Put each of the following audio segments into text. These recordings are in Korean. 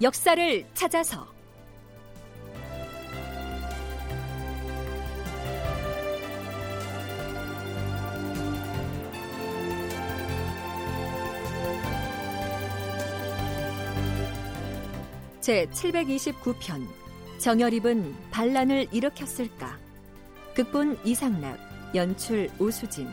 역사를 찾아서. 제 729편 정열입은 반란을 일으켰을까? 극본 이상락 연출 오수진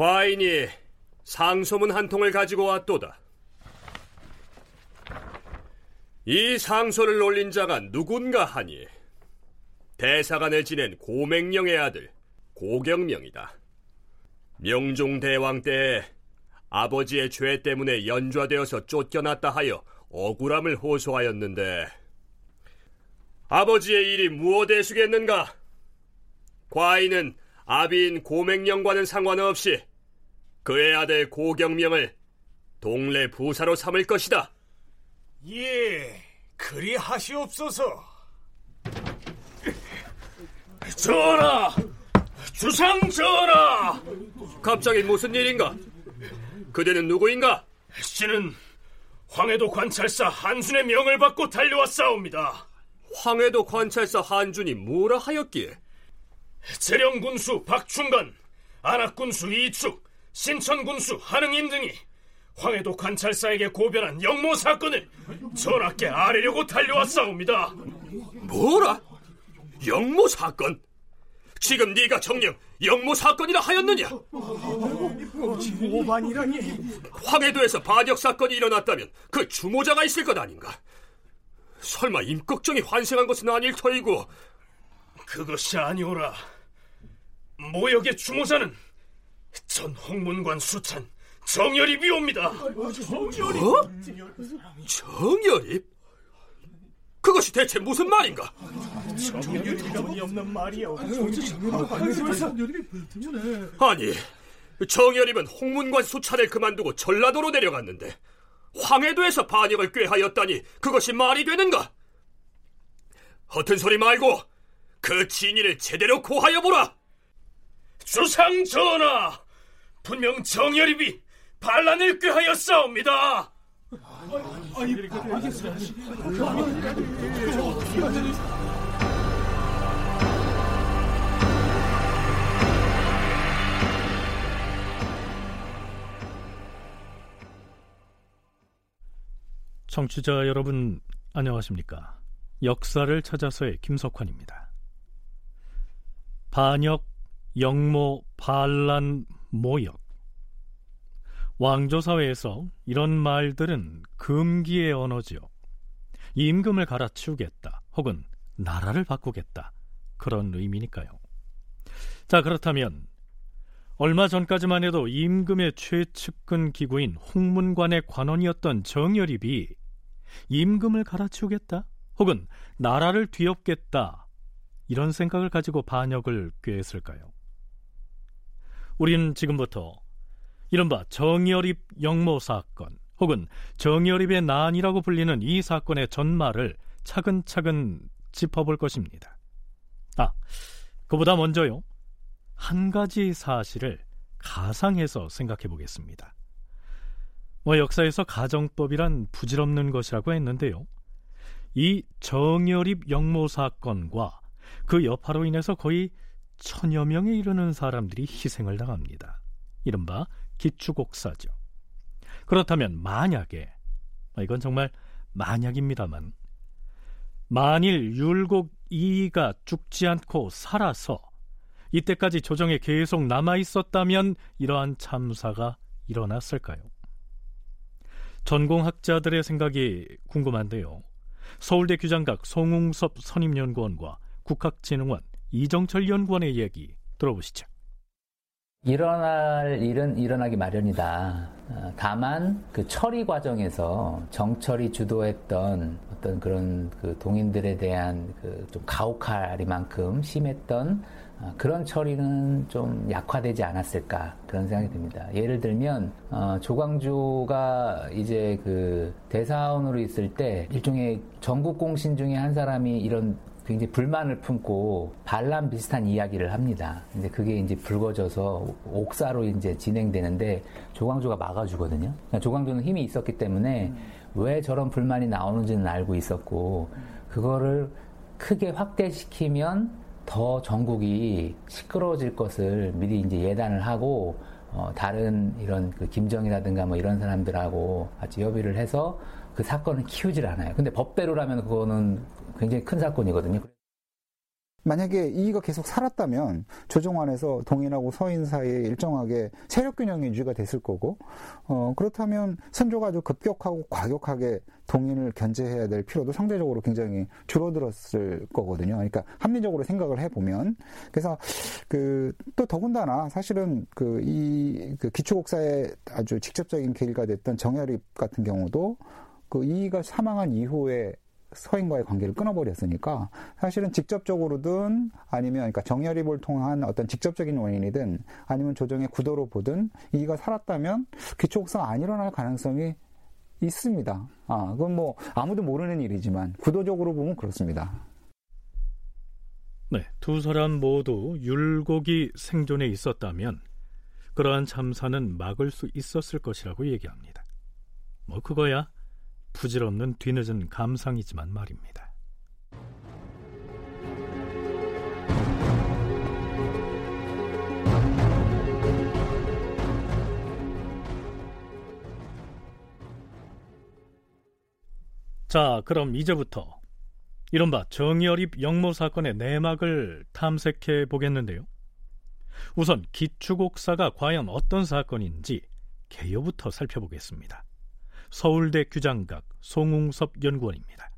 과인이 상소문 한 통을 가지고 왔도다. 이 상소를 올린 자가 누군가 하니 대사관을 지낸 고맹령의 아들 고경명이다. 명종대왕 때 아버지의 죄 때문에 연좌되어서 쫓겨났다 하여 억울함을 호소하였는데 아버지의 일이 무엇에 수겠는가? 과인은 아비인 고맹령과는 상관없이 그의 아들 고경명을 동래 부사로 삼을 것이다. 예, 그리 하시옵소서. 전하, 주상 전하. 갑자기 무슨 일인가? 그대는 누구인가? 씨는 황해도 관찰사 한순의 명을 받고 달려왔사옵니다. 황해도 관찰사 한준이 뭐라 하였기에? 재령군수 박충관, 안악군수 이축, 신천군수 한응인 등이 황해도 관찰사에게 고변한 영모 사건을 전하께 아뢰려고 달려왔사옵니다. 뭐라? 영모 사건? 지금 네가 정령 영모 사건이라 하였느냐? 오반이라니. 황해도에서 반역 사건이 일어났다면 그 주모자가 있을 것 아닌가? 설마 임꺽정이 환생한 것은 아닐 터이고 그것이 아니오라. 모역의 주모자는 전 홍문관 수찬 정열입이옵니다. 정열입? 어? 정열입? 그것이 대체 무슨 말인가? 정열이 없는 말이오. 아니, 정열입은 홍문관 수찬을 그만두고 전라도로 내려갔는데 황해도에서 반역을 꾀하였다니 그것이 말이 되는가? 허튼 소리 말고 그 진위를 제대로 고하여 보라. 주상 전하, 분명 정열입이 반란을 꾀하였사옵니다. 청취자 여러분 안녕하십니까? 역사를 찾아서의 김석환입니다. 반역, 영모, 반란, 모역 왕조사회에서 이런 말들은 금기의 언어지요. 임금을 갈아치우겠다 혹은 나라를 바꾸겠다 그런 의미니까요. 자 그렇다면 얼마 전까지만 해도 임금의 최측근 기구인 홍문관의 관원이었던 정열입이 임금을 갈아치우겠다 혹은 나라를 뒤엎겠다 이런 생각을 가지고 반역을 꾀했을까요? 우리는 지금부터 이른바 정열입 영모 사건 혹은 정열입의 난이라고 불리는 이 사건의 전말을 차근차근 짚어볼 것입니다. 아, 그보다 먼저요. 한 가지 사실을 가상해서 생각해 보겠습니다. 뭐 역사에서 가정법이란 부질없는 것이라고 했는데요. 이 정열입 영모 사건과 그 여파로 인해서 거의 천여 명에 이르는 사람들이 희생을 당합니다. 이른바 기축옥사죠. 그렇다면 만약에 이건 정말 만약입니다만 만일 율곡 이이가 죽지 않고 살아서 이때까지 조정에 계속 남아 있었다면 이러한 참사가 일어났을까요? 전공학자들의 생각이 궁금한데요. 서울대 규장각 송웅섭 선임연구원과 국학진흥원 이정철 연구원의 얘기 들어보시죠. 일어날 일은 일어나기 마련이다. 어, 다만 그 처리 과정에서 정철이 주도했던 어떤 그런 그 동인들에 대한 그 좀 가혹할이만큼 심했던 어, 그런 처리는 좀 약화되지 않았을까 그런 생각이 듭니다. 예를 들면 어, 조광조가 이제 그 대사원으로 있을 때 일종의 전국 공신 중에 한 사람이 이런 굉장히 불만을 품고 반란 비슷한 이야기를 합니다. 근데 그게 이제 불거져서 옥사로 이제 진행되는데 조광조가 막아주거든요. 그러니까 조광조는 힘이 있었기 때문에 왜 저런 불만이 나오는지는 알고 있었고 그거를 크게 확대시키면 더 전국이 시끄러워질 것을 미리 이제 예단을 하고 어, 다른 이런 그 김정이라든가 뭐 이런 사람들하고 같이 협의를 해서 그 사건을 키우질 않아요. 근데 법대로라면 그거는 굉장히 큰 사건이거든요. 만약에 이의가 계속 살았다면 조정안에서 동인하고 서인 사이에 일정하게 세력 균형이 유지가 됐을 거고 어, 그렇다면 선조가 아주 급격하고 과격하게 동인을 견제해야 될 필요도 상대적으로 굉장히 줄어들었을 거거든요. 그러니까 합리적으로 생각을 해보면 그래서 그 또 더군다나 사실은 그 이그 기초국사의 아주 직접적인 계기가 됐던 정열입 같은 경우도 그 이의가 사망한 이후에 서인과의 관계를 끊어버렸으니까 사실은 직접적으로든 아니면 그러니까 정열입을 통한 어떤 직접적인 원인이든 아니면 조정의 구도로 보든 이가 살았다면 기초국사가 안 일어날 가능성이 있습니다. 아, 그건 뭐 아무도 모르는 일이지만 구도적으로 보면 그렇습니다. 네, 두 사람 모두 율곡이 생존해 있었다면 그러한 참사는 막을 수 있었을 것이라고 얘기합니다. 뭐 그거야 부질없는 뒤늦은 감상이지만 말입니다. 자, 그럼 이제부터 이른바 정열입 영모 사건의 내막을 탐색해 보겠는데요. 우선 기축옥사가 과연 어떤 사건인지 개요부터 살펴보겠습니다. 서울대 규장각 송웅섭 연구원입니다.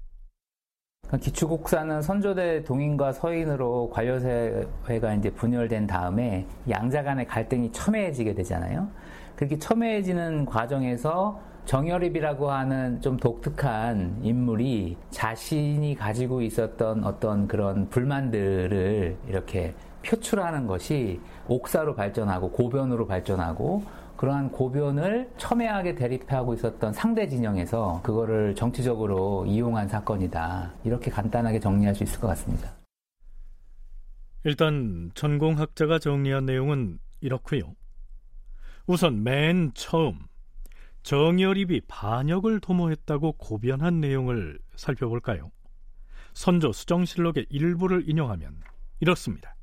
기축국사는 선조대 동인과 서인으로 관료회가 이제 분열된 다음에 양자 간의 갈등이 첨예해지게 되잖아요. 그렇게 첨예해지는 과정에서 정열입이라고 하는 좀 독특한 인물이 자신이 가지고 있었던 어떤 그런 불만들을 이렇게 표출하는 것이 옥사로 발전하고 고변으로 발전하고 그러한 고변을 첨예하게 대립하고 있었던 상대 진영에서 그거를 정치적으로 이용한 사건이다. 이렇게 간단하게 정리할 수 있을 것 같습니다. 일단 전공학자가 정리한 내용은 이렇고요. 우선 맨 처음 정열입이 반역을 도모했다고 고변한 내용을 살펴볼까요? 선조 수정실록의 일부를 인용하면 이렇습니다.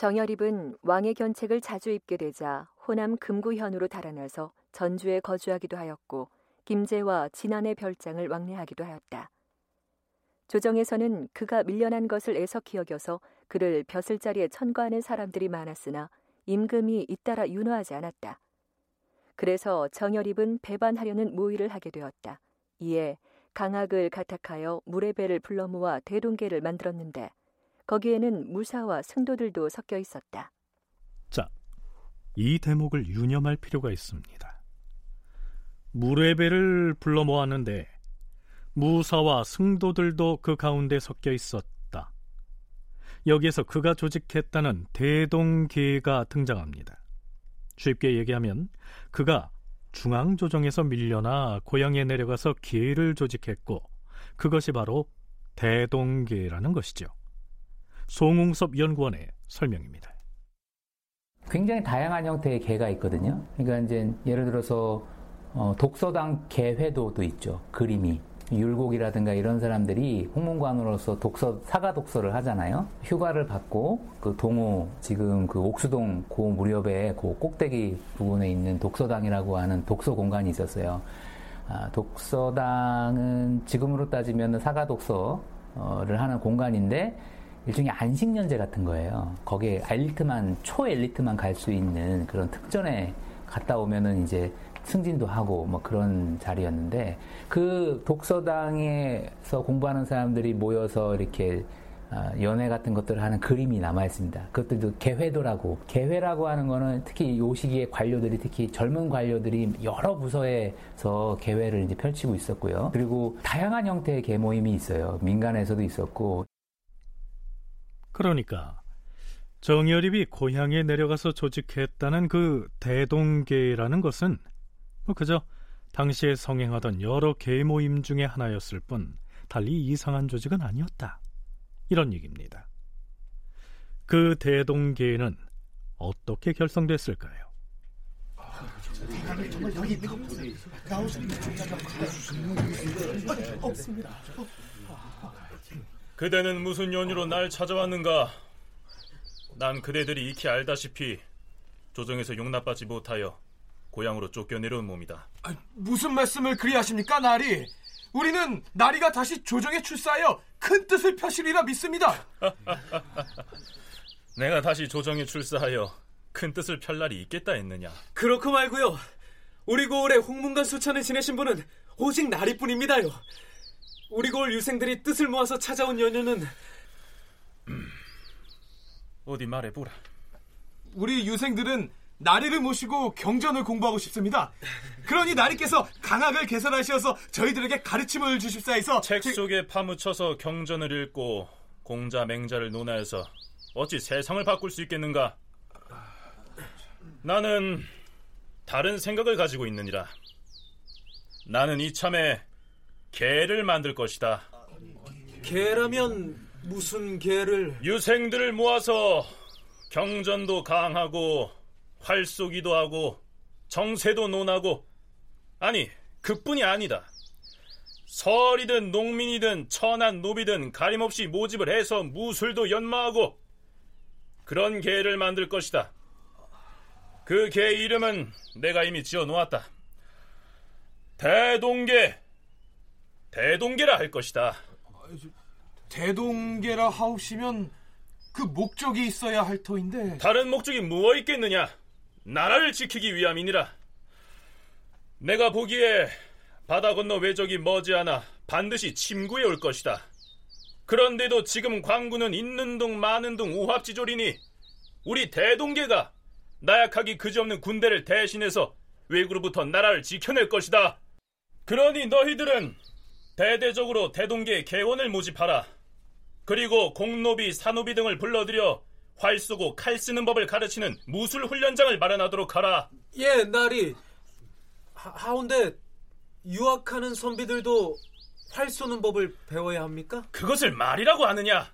정열입은 왕의 견책을 자주 입게 되자 호남 금구현으로 달아나서 전주에 거주하기도 하였고 김제와 진안의 별장을 왕래하기도 하였다. 조정에서는 그가 밀려난 것을 애석히 여겨서 그를 벼슬 자리에 천거하는 사람들이 많았으나 임금이 잇따라 윤호하지 않았다. 그래서 정열입은 배반하려는 모의를 하게 되었다. 이에 강학을 가탁하여 물의 배를 불러 모아 대동계를 만들었는데 거기에는 무사와 승도들도 섞여 있었다. 자, 이 대목을 유념할 필요가 있습니다. 무례배를 불러 모았는데 무사와 승도들도 그 가운데 섞여 있었다. 여기에서 그가 조직했다는 대동계가 등장합니다. 쉽게 얘기하면 그가 중앙조정에서 밀려나 고향에 내려가서 계를 조직했고 그것이 바로 대동계라는 것이죠. 송웅섭 연구원의 설명입니다. 굉장히 다양한 형태의 개가 있거든요. 그러니까 이제 예를 들어서 어, 독서당 개회도도 있죠. 그림이 율곡이라든가 이런 사람들이 홍문관으로서 독서 사가 독서를 하잖아요. 휴가를 받고 그 동호 지금 그 옥수동 고 무렵에 그 꼭대기 부분에 있는 독서당이라고 하는 독서 공간이 있었어요. 아, 독서당은 지금으로 따지면 사가 독서를 하는 공간인데 일종의 안식년제 같은 거예요. 거기에 엘리트만, 초엘리트만 갈 수 있는 그런 특전에 갔다 오면은 이제 승진도 하고 뭐 그런 자리였는데 그 독서당에서 공부하는 사람들이 모여서 이렇게 아, 연애 같은 것들을 하는 그림이 남아 있습니다. 그것들도 개회도라고 개회라고 하는 거는 특히 요 시기에 관료들이 특히 젊은 관료들이 여러 부서에서 개회를 이제 펼치고 있었고요. 그리고 다양한 형태의 개 모임이 있어요. 민간에서도 있었고 그러니까 정여립이 고향에 내려가서 조직했다는 그 대동계라는 것은 뭐 그저 당시에 성행하던 여러 계 모임 중의 하나였을 뿐 달리 이상한 조직은 아니었다. 이런 얘기입니다. 그 대동계는 어떻게 결성됐을까요? 그대는 무슨 연유로 날 찾아왔는가? 난 그대들이 익히 알다시피 조정에서 용납받지 못하여 고향으로 쫓겨내려온 몸이다. 아, 무슨 말씀을 그리 하십니까, 나리? 우리는 나리가 다시 조정에 출사하여 큰 뜻을 펴시리라 믿습니다. 내가 다시 조정에 출사하여 큰 뜻을 펼 날이 있겠다 했느냐? 그렇고 말고요. 우리 고을에 홍문관 수찬을 지내신 분은 오직 나리뿐입니다요. 우리 고을 유생들이 뜻을 모아서 찾아온 연유는 음, 어디 말해보라. 우리 유생들은 나리를 모시고 경전을 공부하고 싶습니다. 그러니 나리께서 강학을 개설하셔서 저희들에게 가르침을 주십사해서 책 속에 파묻혀서 경전을 읽고 공자 맹자를 논하여서 어찌 세상을 바꿀 수 있겠는가? 나는 다른 생각을 가지고 있느니라. 나는 이참에 개를 만들 것이다. 개라면 무슨 개를? 유생들을 모아서 경전도 강하고 활쏘기도 하고 정세도 논하고 아니 그뿐이 아니다. 설이든 농민이든 천한 노비든 가림없이 모집을 해서 무술도 연마하고 그런 개를 만들 것이다. 그 개 이름은 내가 이미 지어 놓았다. 대동계. 대동계라 할 것이다. 대동계라 하옵시면 그 목적이 있어야 할 터인데 다른 목적이 무엇 있겠느냐? 나라를 지키기 위함이니라. 내가 보기에 바다 건너 외적이 머지않아 반드시 침구에 올 것이다. 그런데도 지금 광군은 있는 둥 마는 둥 우합지졸이니 우리 대동계가 나약하기 그지없는 군대를 대신해서 외구로부터 나라를 지켜낼 것이다. 그러니 너희들은 대대적으로 대동계의 개원을 모집하라. 그리고 공노비, 사노비 등을 불러들여 활 쏘고 칼 쓰는 법을 가르치는 무술 훈련장을 마련하도록 하라. 예, 나리. 하, 온데 유학하는 선비들도 활 쏘는 법을 배워야 합니까? 그것을 말이라고 하느냐?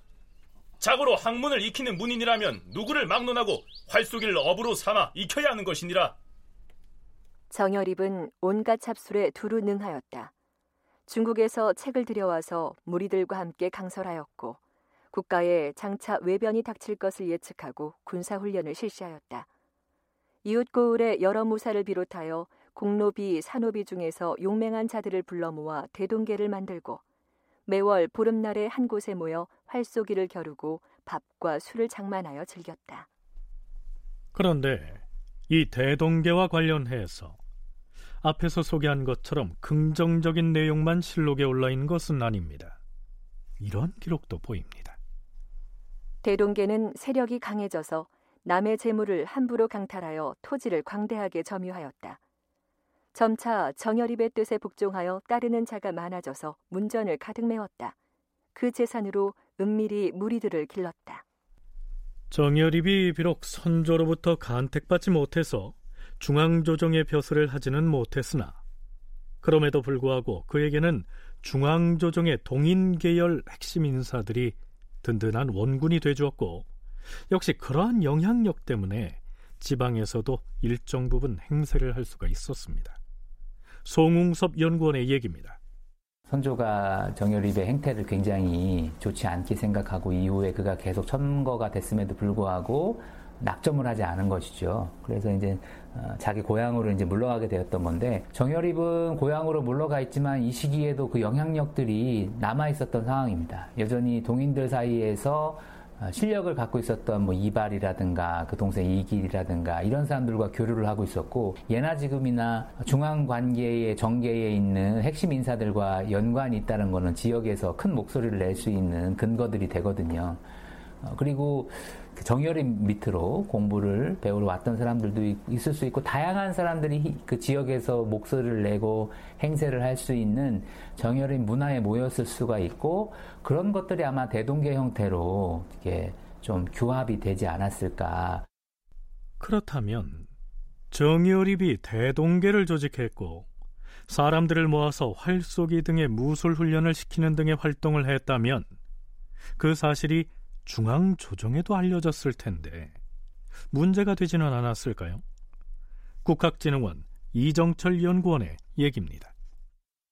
자고로 학문을 익히는 문인이라면 누구를 막론하고 활 쏘기를 업으로 삼아 익혀야 하는 것이니라. 정열입은 온갖 잡술에 두루 능하였다. 중국에서 책을 들여와서 무리들과 함께 강설하였고 국가에 장차 외변이 닥칠 것을 예측하고 군사훈련을 실시하였다. 이웃 고을의 여러 무사를 비롯하여 공노비, 산노비 중에서 용맹한 자들을 불러 모아 대동계를 만들고 매월 보름날에 한 곳에 모여 활쏘기를 겨루고 밥과 술을 장만하여 즐겼다. 그런데 이 대동계와 관련해서 앞에서 소개한 것처럼 긍정적인 내용만 실록에 올라 있는 것은 아닙니다. 이런 기록도 보입니다. 대동계는 세력이 강해져서 남의 재물을 함부로 강탈하여 토지를 광대하게 점유하였다. 점차 정열입의 뜻에 복종하여 따르는 자가 많아져서 문전을 가득 메웠다. 그 재산으로 은밀히 무리들을 길렀다. 정열입이 비록 선조로부터 간택받지 못해서 중앙조정의 벼슬을 하지는 못했으나 그럼에도 불구하고 그에게는 중앙조정의 동인 계열 핵심 인사들이 든든한 원군이 되주었고 역시 그러한 영향력 때문에 지방에서도 일정 부분 행세를 할 수가 있었습니다. 송웅섭 연구원의 얘기입니다. 선조가 정열입의 행태를 굉장히 좋지 않게 생각하고 이후에 그가 계속 첨거가 됐음에도 불구하고 낙점을 하지 않은 것이죠. 그래서 이제 어, 자기 고향으로 이제 물러가게 되었던 건데 정열입은 고향으로 물러가 있지만 이 시기에도 그 영향력들이 남아 있었던 상황입니다. 여전히 동인들 사이에서 어, 실력을 갖고 있었던 뭐 이발이라든가 그 동생 이길이라든가 이런 사람들과 교류를 하고 있었고 예나 지금이나 중앙 관계의 정계에 있는 핵심 인사들과 연관이 있다는 것은 지역에서 큰 목소리를 낼 수 있는 근거들이 되거든요. 어, 그리고 그 정열인 밑으로 공부를 배우러 왔던 사람들도 있을 수 있고 다양한 사람들이 그 지역에서 목소리를 내고 행세를 할 수 있는 정열인 문화에 모였을 수가 있고 그런 것들이 아마 대동계 형태로 이렇게 좀 규합이 되지 않았을까. 그렇다면 정여립이 대동계를 조직했고 사람들을 모아서 활쏘기 등의 무술 훈련을 시키는 등의 활동을 했다면 그 사실이 중앙 조정에도 알려졌을 텐데 문제가 되지는 않았을까요? 국학진흥원 이정철 연구원의 얘기입니다.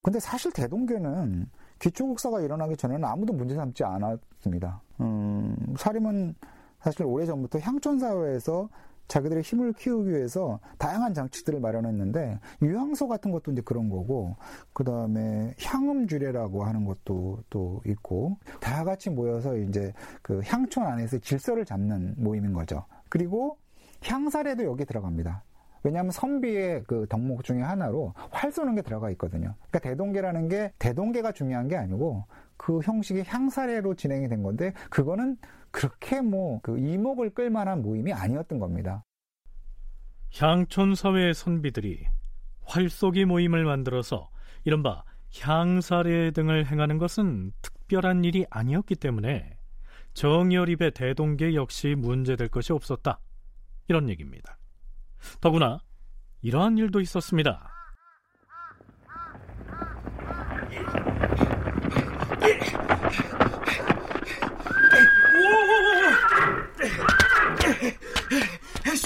근데 사실 대동계는 기초국사가 일어나기 전에는 아무도 문제 삼지 않았습니다. 음, 사림은 사실 오래전부터 향촌사회에서 자기들의 힘을 키우기 위해서 다양한 장치들을 마련했는데 유향소 같은 것도 이제 그런 거고 그 다음에 향음주례라고 하는 것도 또 있고 다 같이 모여서 이제 그 향촌 안에서 질서를 잡는 모임인 거죠. 그리고 향사례도 여기 들어갑니다. 왜냐하면 선비의 그 덕목 중에 하나로 활 쏘는 게 들어가 있거든요. 그러니까 대동계라는 게 대동계가 중요한 게 아니고 그 형식이 향사례로 진행이 된 건데 그거는 그렇게 뭐 그 이목을 끌만한 모임이 아니었던 겁니다. 향촌 사회의 선비들이 활쏘기 모임을 만들어서 이른바 향사례 등을 행하는 것은 특별한 일이 아니었기 때문에 정열입의 대동계 역시 문제될 것이 없었다. 이런 얘기입니다. 더구나 이러한 일도 있었습니다.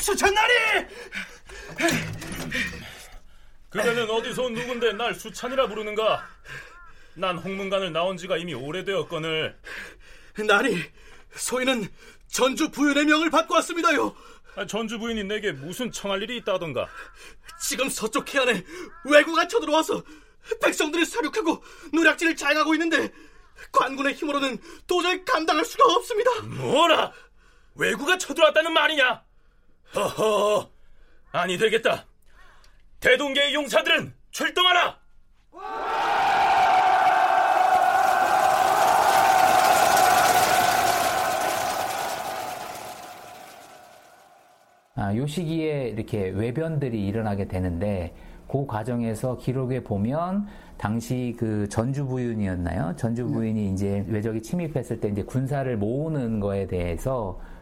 수찬나리! 그대는 어디서 누군데 날 수찬이라 부르는가? 난 홍문관을 나온 지가 이미 오래되었거늘 나리, 소인은 전주 부윤의 명을 받고 왔습니다요. 아, 전주 부인이 내게 무슨 청할 일이 있다던가? 지금 서쪽 해안에 왜구가 쳐들어와서 백성들을 사륙하고 노략질을 자행하고 있는데 관군의 힘으로는 도저히 감당할 수가 없습니다. 뭐라? 왜구가 쳐들어왔다는 말이냐? 허허, 아니 되겠다. 대동계의 용사들은 출동하라! 아, 요 시기에 이렇게 외변들이 일어나게 되는데 그 과정에서 기록에 보면 당시 그 전주 부윤이었나요? 전주 부윤이 이제 외적이 침입했을 때 이제 군사를 모으는 거에 대해서 아,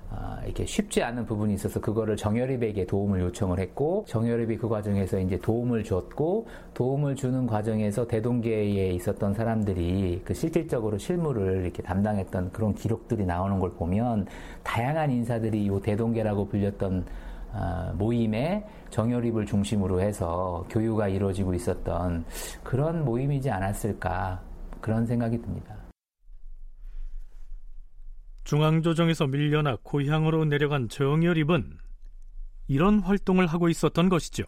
이렇게 쉽지 않은 부분이 있어서 그거를 정여립에게 도움을 요청을 했고 정여립이 그 과정에서 이제 도움을 줬고 도움을 주는 과정에서 대동계에 있었던 사람들이 그 실질적으로 실무를 이렇게 담당했던 그런 기록들이 나오는 걸 보면 다양한 인사들이 이 대동계라고 불렸던 아, 모임에 정여립을 중심으로 해서 교유가 이루어지고 있었던 그런 모임이지 않았을까 그런 생각이 듭니다. 중앙조정에서 밀려나 고향으로 내려간 정여립은 이런 활동을 하고 있었던 것이죠.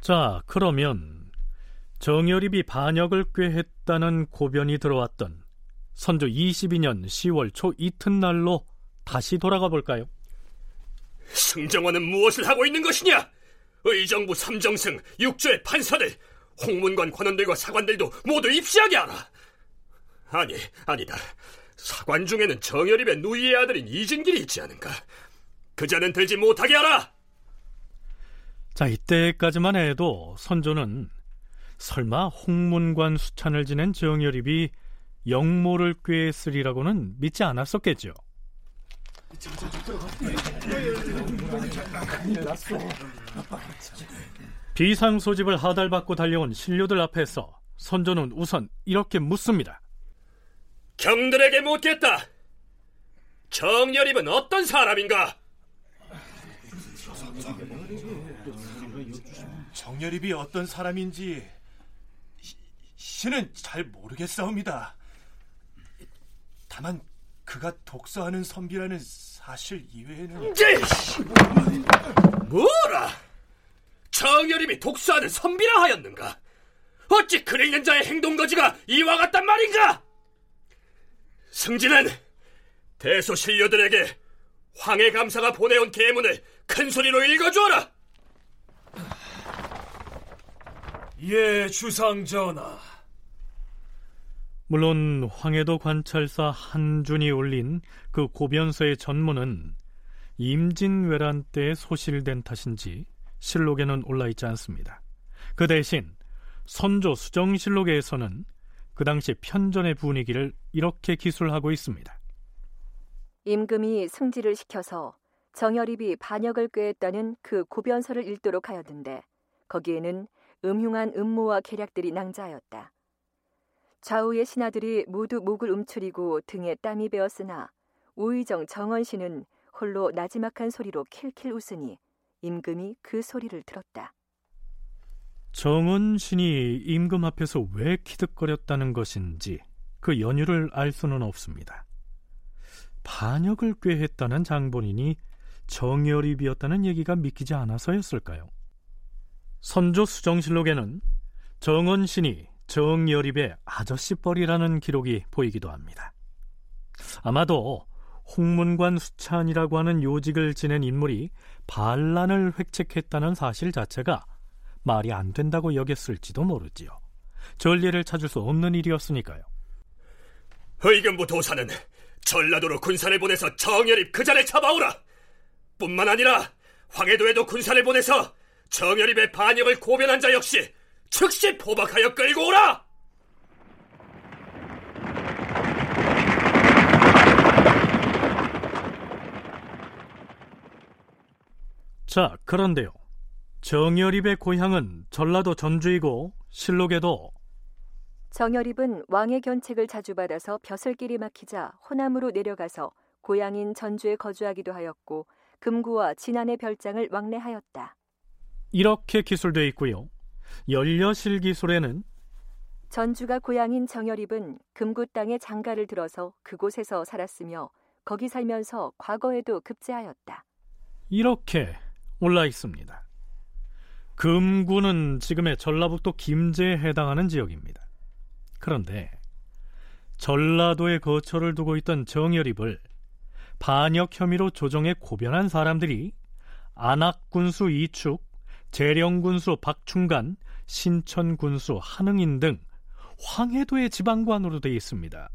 자, 그러면 정여립이 반역을 꾀했다는 고변이 들어왔던 선조 22년 10월 초 이튿날로 다시 돌아가 볼까요? 승정원은 무엇을 하고 있는 것이냐? 의정부 삼정승, 육조의 판사들, 홍문관 관원들과 사관들도 모두 입시하게 하라. 아니, 아니다. 사관 중에는 정여립의 누이의 아들인 이진길이 있지 않은가? 그 자는 들지 못하게 하라. 자, 이때까지만 해도 선조는 설마 홍문관 수찬을 지낸 정여립이 영모를 꾀했으리라고는 믿지 않았었겠죠. 비상 소집을 하달받고 달려온 신료들 앞에서 선조는 우선 이렇게 묻습니다. 경들에게 묻겠다. 정여립은 어떤 사람인가? 정여립이 어떤 사람인지 시, 신은 잘 모르겠사옵니다. 다만 그가 독서하는 선비라는 사실 이외에는 뭐라? 정여림이 독서하는 선비라 하였는가? 어찌 글 읽는 자의 행동거지가 이와 같단 말인가? 승진은 대소신료들에게 황해 감사가 보내온 계문을 큰 소리로 읽어주어라. 예, 주상 전하. 물론 황해도 관찰사 한준이 올린 그 고변서의 전문은 임진왜란 때 소실된 탓인지 실록에는 올라 있지 않습니다. 그 대신 선조 수정실록에서는 그 당시 편전의 분위기를 이렇게 기술하고 있습니다. 임금이 승지를 시켜서 정열입이 반역을 꾀했다는 그 고변서를 읽도록 하였는데 거기에는 음흉한 음모와 계략들이 낭자하였다. 좌우의 신하들이 모두 목을 움츠리고 등에 땀이 배었으나 우의정 정원씨는 홀로 나지막한 소리로 킬킬 웃으니 임금이 그 소리를 들었다. 정원신이 임금 앞에서 왜 키득거렸다는 것인지 그 연유를 알 수는 없습니다. 반역을 꾀했다는 장본인이 정열입이었다는 얘기가 믿기지 않아서였을까요? 선조 수정실록에는 정원신이 정열입의 아저씨뻘이라는 기록이 보이기도 합니다. 아마도 홍문관 수찬이라고 하는 요직을 지낸 인물이 반란을 획책했다는 사실 자체가 말이 안 된다고 여겼을지도 모르지요. 전례를 찾을 수 없는 일이었으니까요. 의견부 도사는 전라도로 군사를 보내서 정열입 그 자를 잡아오라. 뿐만 아니라 황해도에도 군사를 보내서 정열입의 반역을 고변한 자 역시 즉시 포박하여 끌고 오라. 자, 그런데요. 정열입의 고향은 전라도 전주이고 실록에도 정열입은 왕의 견책을 자주 받아서 벼슬길이 막히자 호남으로 내려가서 고향인 전주에 거주하기도 하였고 금구와 진안의 별장을 왕래하였다. 이렇게 기술되어 있고요. 연려실 기술에는 전주가 고향인 정열입은 금구 땅에 장가를 들어서 그곳에서 살았으며 거기 살면서 과거에도 급제하였다. 이렇게 올라 있습니다. 금구는 지금의 전라북도 김제에 해당하는 지역입니다. 그런데 전라도에 거처를 두고 있던 정열입을 반역 혐의로 조정에 고변한 사람들이 안악군수 이축, 재령군수 박충간, 신천군수 한흥인 등 황해도의 지방관으로 되어 있습니다.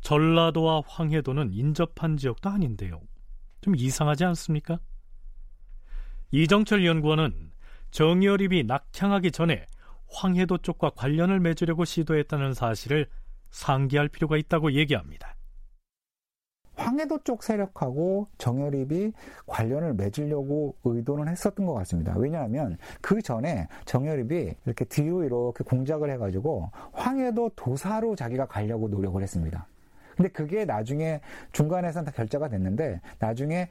전라도와 황해도는 인접한 지역도 아닌데요. 좀 이상하지 않습니까? 이정철 연구원은 정열입이 낙향하기 전에 황해도 쪽과 관련을 맺으려고 시도했다는 사실을 상기할 필요가 있다고 얘기합니다. 황해도 쪽 세력하고 정열입이 관련을 맺으려고 의도는 했었던 것 같습니다. 왜냐하면 그 전에 정열입이 이렇게 뒤로 이렇게 공작을 해가지고 황해도 도사로 자기가 가려고 노력을 했습니다. 근데 그게 나중에 중간에서는 다 결자가 됐는데 나중에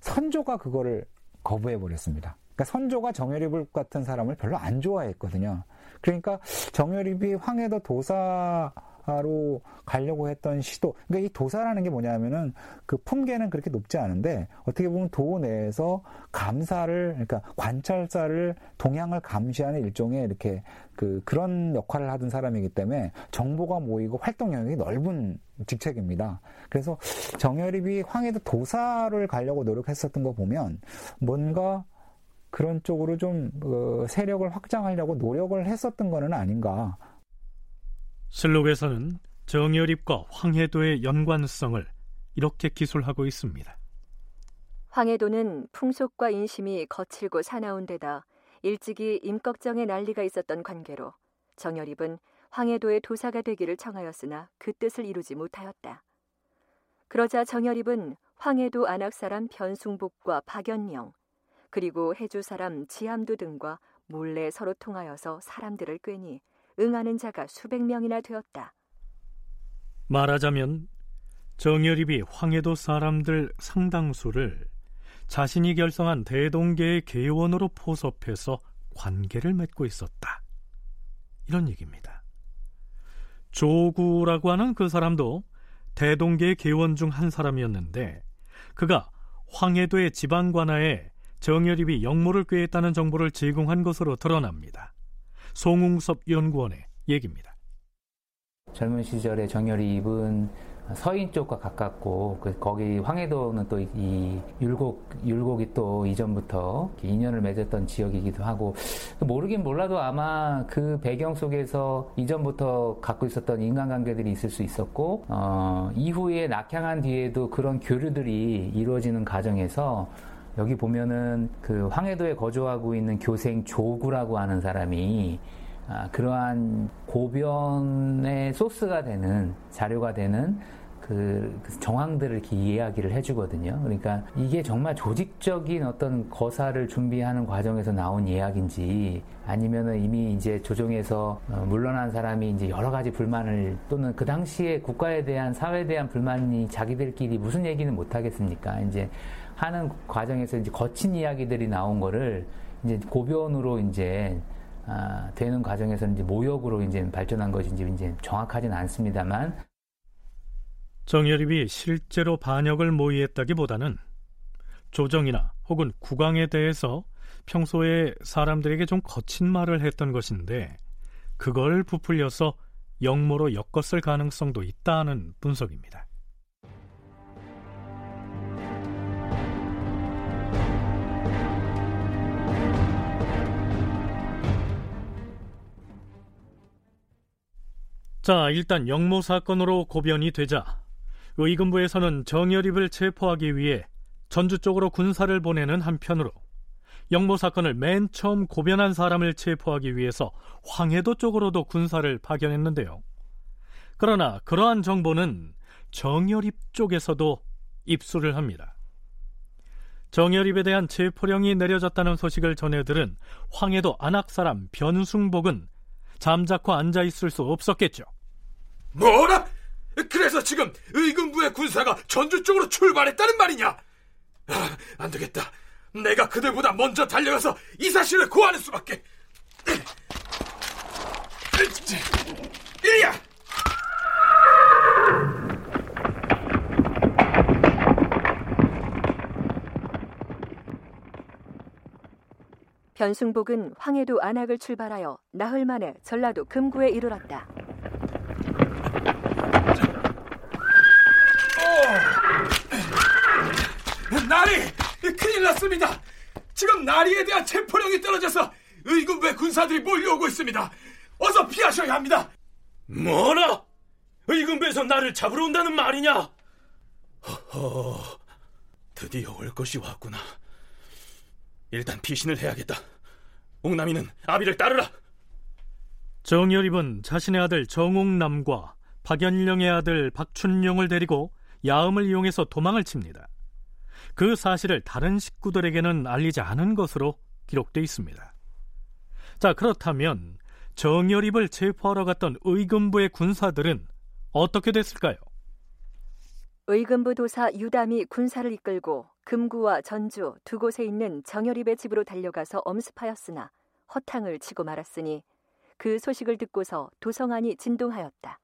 선조가 그거를 거부해 버렸습니다. 그러니까 선조가 정열입 같은 사람을 별로 안 좋아했거든요. 그러니까 정열입이 황해도 도사 로 가려고 했던 시도. 그러니까 이 도사라는 게 뭐냐면은 그 품계는 그렇게 높지 않은데 어떻게 보면 도 내에서 감사를 그러니까 관찰사를 동향을 감시하는 일종의 이렇게 그 그런 역할을 하던 사람이기 때문에 정보가 모이고 활동 영역이 넓은 직책입니다. 그래서 정열입이 황해도 도사를 가려고 노력했었던 거 보면 뭔가 그런 쪽으로 좀 어, 세력을 확장하려고 노력을 했었던 거는 아닌가 슬록에서는 정열입과 황해도의 연관성을 이렇게 기술하고 있습니다. 황해도는 풍속과 인심이 거칠고 사나운 데다 일찍이 임꺽정의 난리가 있었던 관계로 정열입은 황해도의 도사가 되기를 청하였으나 그 뜻을 이루지 못하였다. 그러자 정열입은 황해도 안악 사람 변숭복과 박연영 그리고 해주 사람 지함도 등과 몰래 서로 통하여서 사람들을 꿰니 응하는 자가 수백 명이나 되었다. 말하자면 정열입이 황해도 사람들 상당수를 자신이 결성한 대동계의 계원으로 포섭해서 관계를 맺고 있었다. 이런 얘기입니다. 조구라고 하는 그 사람도 대동계의 계원 중 한 사람이었는데 그가 황해도의 지방관하에 정열입이 역모를 꾀했다는 정보를 제공한 것으로 드러납니다. 송웅섭 연구원의 얘기입니다. 젊은 시절에 정열이 입은 서인 쪽과 가깝고 그 거기 황해도는 또 이 율곡 율곡이 또 이전부터 인연을 맺었던 지역이기도 하고 모르긴 몰라도 아마 그 배경 속에서 이전부터 갖고 있었던 인간관계들이 있을 수 있었고 어, 이후에 낙향한 뒤에도 그런 교류들이 이루어지는 과정에서 여기 보면은 그 황해도에 거주하고 있는 교생 조구라고 하는 사람이 아, 그러한 고변의 소스가 되는 자료가 되는 그, 그 정황들을 이렇게 이야기를 해주거든요. 그러니까 이게 정말 조직적인 어떤 거사를 준비하는 과정에서 나온 이야기인지 아니면은 이미 이제 조정에서 어, 물러난 사람이 이제 여러 가지 불만을 또는 그 당시에 국가에 대한 사회에 대한 불만이 자기들끼리 무슨 얘기는 못 하겠습니까? 이제 하는 과정에서 이제 거친 이야기들이 나온 거를 이제 고변으로 이제 아, 되는 과정에서 이제 모욕으로 이제 발전한 것인지 이제 정확하진 않습니다만 정열입이 실제로 반역을 모의했다기보다는 조정이나 혹은 국왕에 대해서 평소에 사람들에게 좀 거친 말을 했던 것인데 그걸 부풀려서 역모로 엮었을 가능성도 있다는 분석입니다. 자, 일단 영모 사건으로 고변이 되자 의금부에서는 정열입을 체포하기 위해 전주 쪽으로 군사를 보내는 한편으로 영모 사건을 맨 처음 고변한 사람을 체포하기 위해서 황해도 쪽으로도 군사를 파견했는데요. 그러나 그러한 정보는 정열입 쪽에서도 입수를 합니다. 정열입에 대한 체포령이 내려졌다는 소식을 전해들은 황해도 안악 사람 변승복은 잠자코 앉아 있을 수 없었겠죠. 뭐라? 그래서 지금 의금부의 군사가 전주 쪽으로 출발했다는 말이냐? 아, 안 되겠다. 내가 그들보다 먼저 달려가서 이 사실을 고하는 수밖에. 이리야! 변승복은 황해도 안악을 출발하여 나흘 만에 전라도 금구에 이르렀다. 나리! 큰일 났습니다! 지금 나리에 대한 체포령이 떨어져서 의군부의 군사들이 몰려오고 있습니다. 어서 피하셔야 합니다. 뭐라? 의군부에서 나를 잡으러 온다는 말이냐? 허허, 드디어 올 것이 왔구나. 일단 피신을 해야겠다. 옥남이는 아비를 따르라. 정열입은 자신의 아들 정옥남과 박연령의 아들 박춘령을 데리고 야음을 이용해서 도망을 칩니다. 그 사실을 다른 식구들에게는 알리지 않은 것으로 기록되어 있습니다. 자, 그렇다면 정열입을 체포하러 갔던 의금부의 군사들은 어떻게 됐을까요? 의금부 도사 유담이 군사를 이끌고 금구와 전주 두 곳에 있는 정열입의 집으로 달려가서 엄습하였으나 허탕을 치고 말았으니 그 소식을 듣고서 도성안이 진동하였다.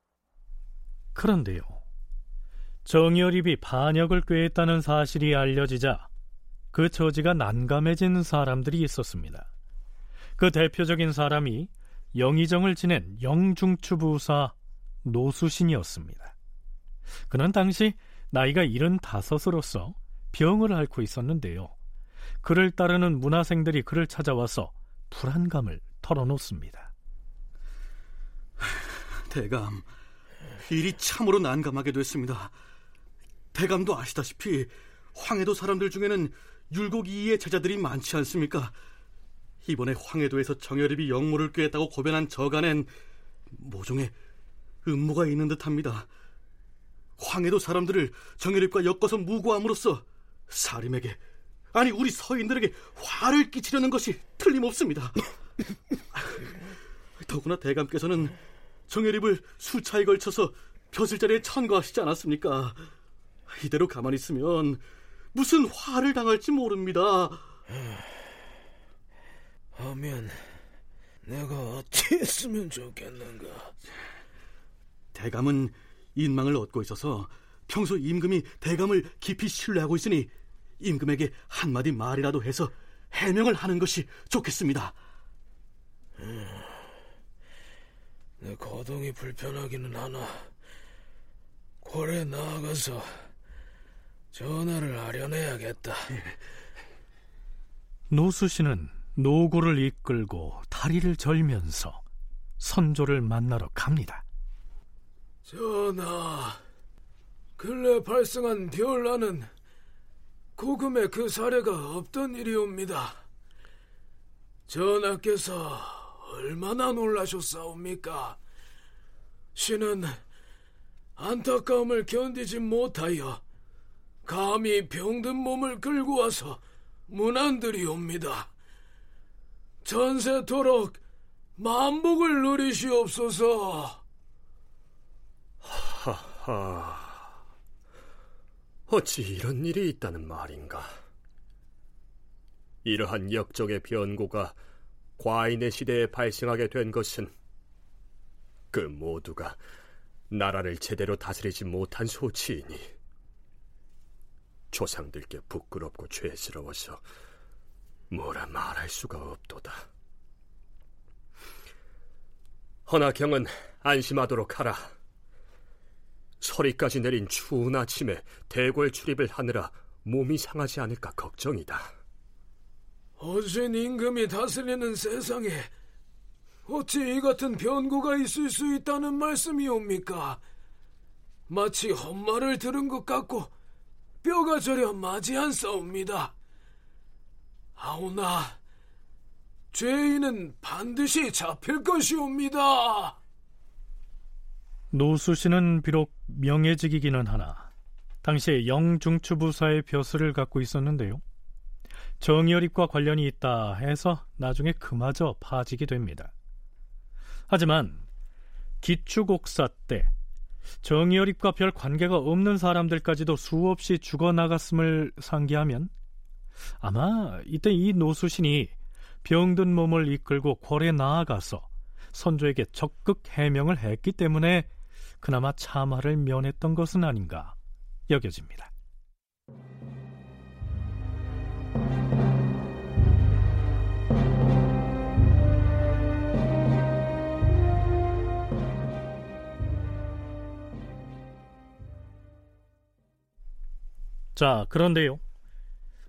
그런데요. 정열입이 반역을 꾀했다는 사실이 알려지자 그 처지가 난감해진 사람들이 있었습니다. 그 대표적인 사람이 영의정을 지낸 영중추부사 노수신이었습니다. 그는 당시 나이가 75으로서 병을 앓고 있었는데요. 그를 따르는 문화생들이 그를 찾아와서 불안감을 털어놓습니다. 대감, 일이 참으로 난감하게 됐습니다. 대감도 아시다시피 황해도 사람들 중에는 율곡이의 제자들이 많지 않습니까? 이번에 황해도에서 정열입이 영모를 꾀했다고 고변한 저간엔 모종의 음모가 있는 듯합니다. 황해도 사람들을 정열입과 엮어서 무고함으로써 사림에게 아니 우리 서인들에게 화를 끼치려는 것이 틀림없습니다. 더구나 대감께서는 정열입을 수차에 걸쳐서 벼슬자리에 천거하시지 않았습니까? 이대로 가만히 있으면 무슨 화를 당할지 모릅니다. 하면 내가 어찌 했으면 좋겠는가? 대감은 인망을 얻고 있어서 평소 임금이 대감을 깊이 신뢰하고 있으니 임금에게 한마디 말이라도 해서 해명을 하는 것이 좋겠습니다. 내 거동이 불편하기는 하나 궐에 나가서 전화를 아련해야겠다. 노수 씨는 노고를 이끌고 다리를 절면서 선조를 만나러 갑니다. 전하, 근래 발생한 별난은 고금의 그 사례가 없던 일이옵니다. 전하께서 얼마나 놀라셨사옵니까? 신은 안타까움을 견디지 못하여 감히 병든 몸을 끌고 와서 문안드리옵니다. 전세토록 만복을 누리시옵소서. 하하. 어찌 이런 일이 있다는 말인가? 이러한 역적의 변고가 과인의 시대에 발생하게 된 것은 그 모두가 나라를 제대로 다스리지 못한 소치이니 조상들께 부끄럽고 죄스러워서 뭐라 말할 수가 없도다. 허나 경은 안심하도록 하라. 서리까지 내린 추운 아침에 대궐 출입을 하느라 몸이 상하지 않을까 걱정이다. 어진 임금이 다스리는 세상에 어찌 이 같은 변고가 있을 수 있다는 말씀이옵니까? 마치 헛말을 들은 것 같고 뼈가 저려 맞이한싸웁니다. 아오나 죄인은 반드시 잡힐 것이옵니다. 노수 씨는 비록 명예직이기는 하나 당시에 영중추부사의 벼슬을 갖고 있었는데요. 정여립과 관련이 있다 해서 나중에 그마저 파직이 됩니다. 하지만 기축옥사 때 정여립과 별 관계가 없는 사람들까지도 수없이 죽어나갔음을 상기하면 아마 이때 이 노수신이 병든 몸을 이끌고 궐에 나아가서 선조에게 적극 해명을 했기 때문에 그나마 참화를 면했던 것은 아닌가 여겨집니다. 자, 그런데요.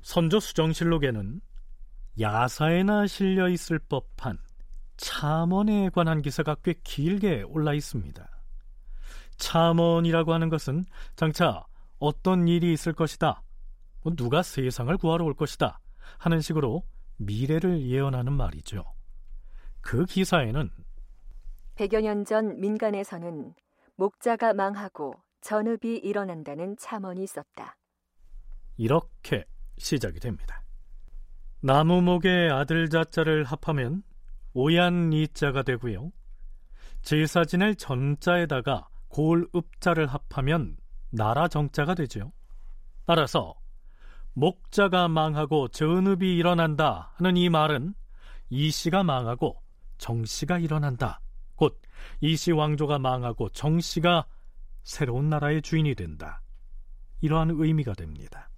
선조 수정실록에는 야사에나 실려 있을 법한 참원에 관한 기사가 꽤 길게 올라 있습니다. 참원이라고 하는 것은 장차 어떤 일이 있을 것이다, 뭐 누가 세상을 구하러 올 것이다 하는 식으로 미래를 예언하는 말이죠. 그 기사에는 100여 년 전 민간에서는 목자가 망하고 전읍이 일어난다는 참언이 있었다. 이렇게 시작이 됩니다. 나무목의 아들 자자를 합하면 오얀 이자가 되고요. 제사 지낼 전자에다가 골읍자를 합하면 나라 정자가 되죠. 따라서 목자가 망하고 전읍이 일어난다 하는 이 말은 이씨가 망하고 정씨가 일어난다. 곧 이씨 왕조가 망하고 정씨가 새로운 나라의 주인이 된다. 이러한 의미가 됩니다.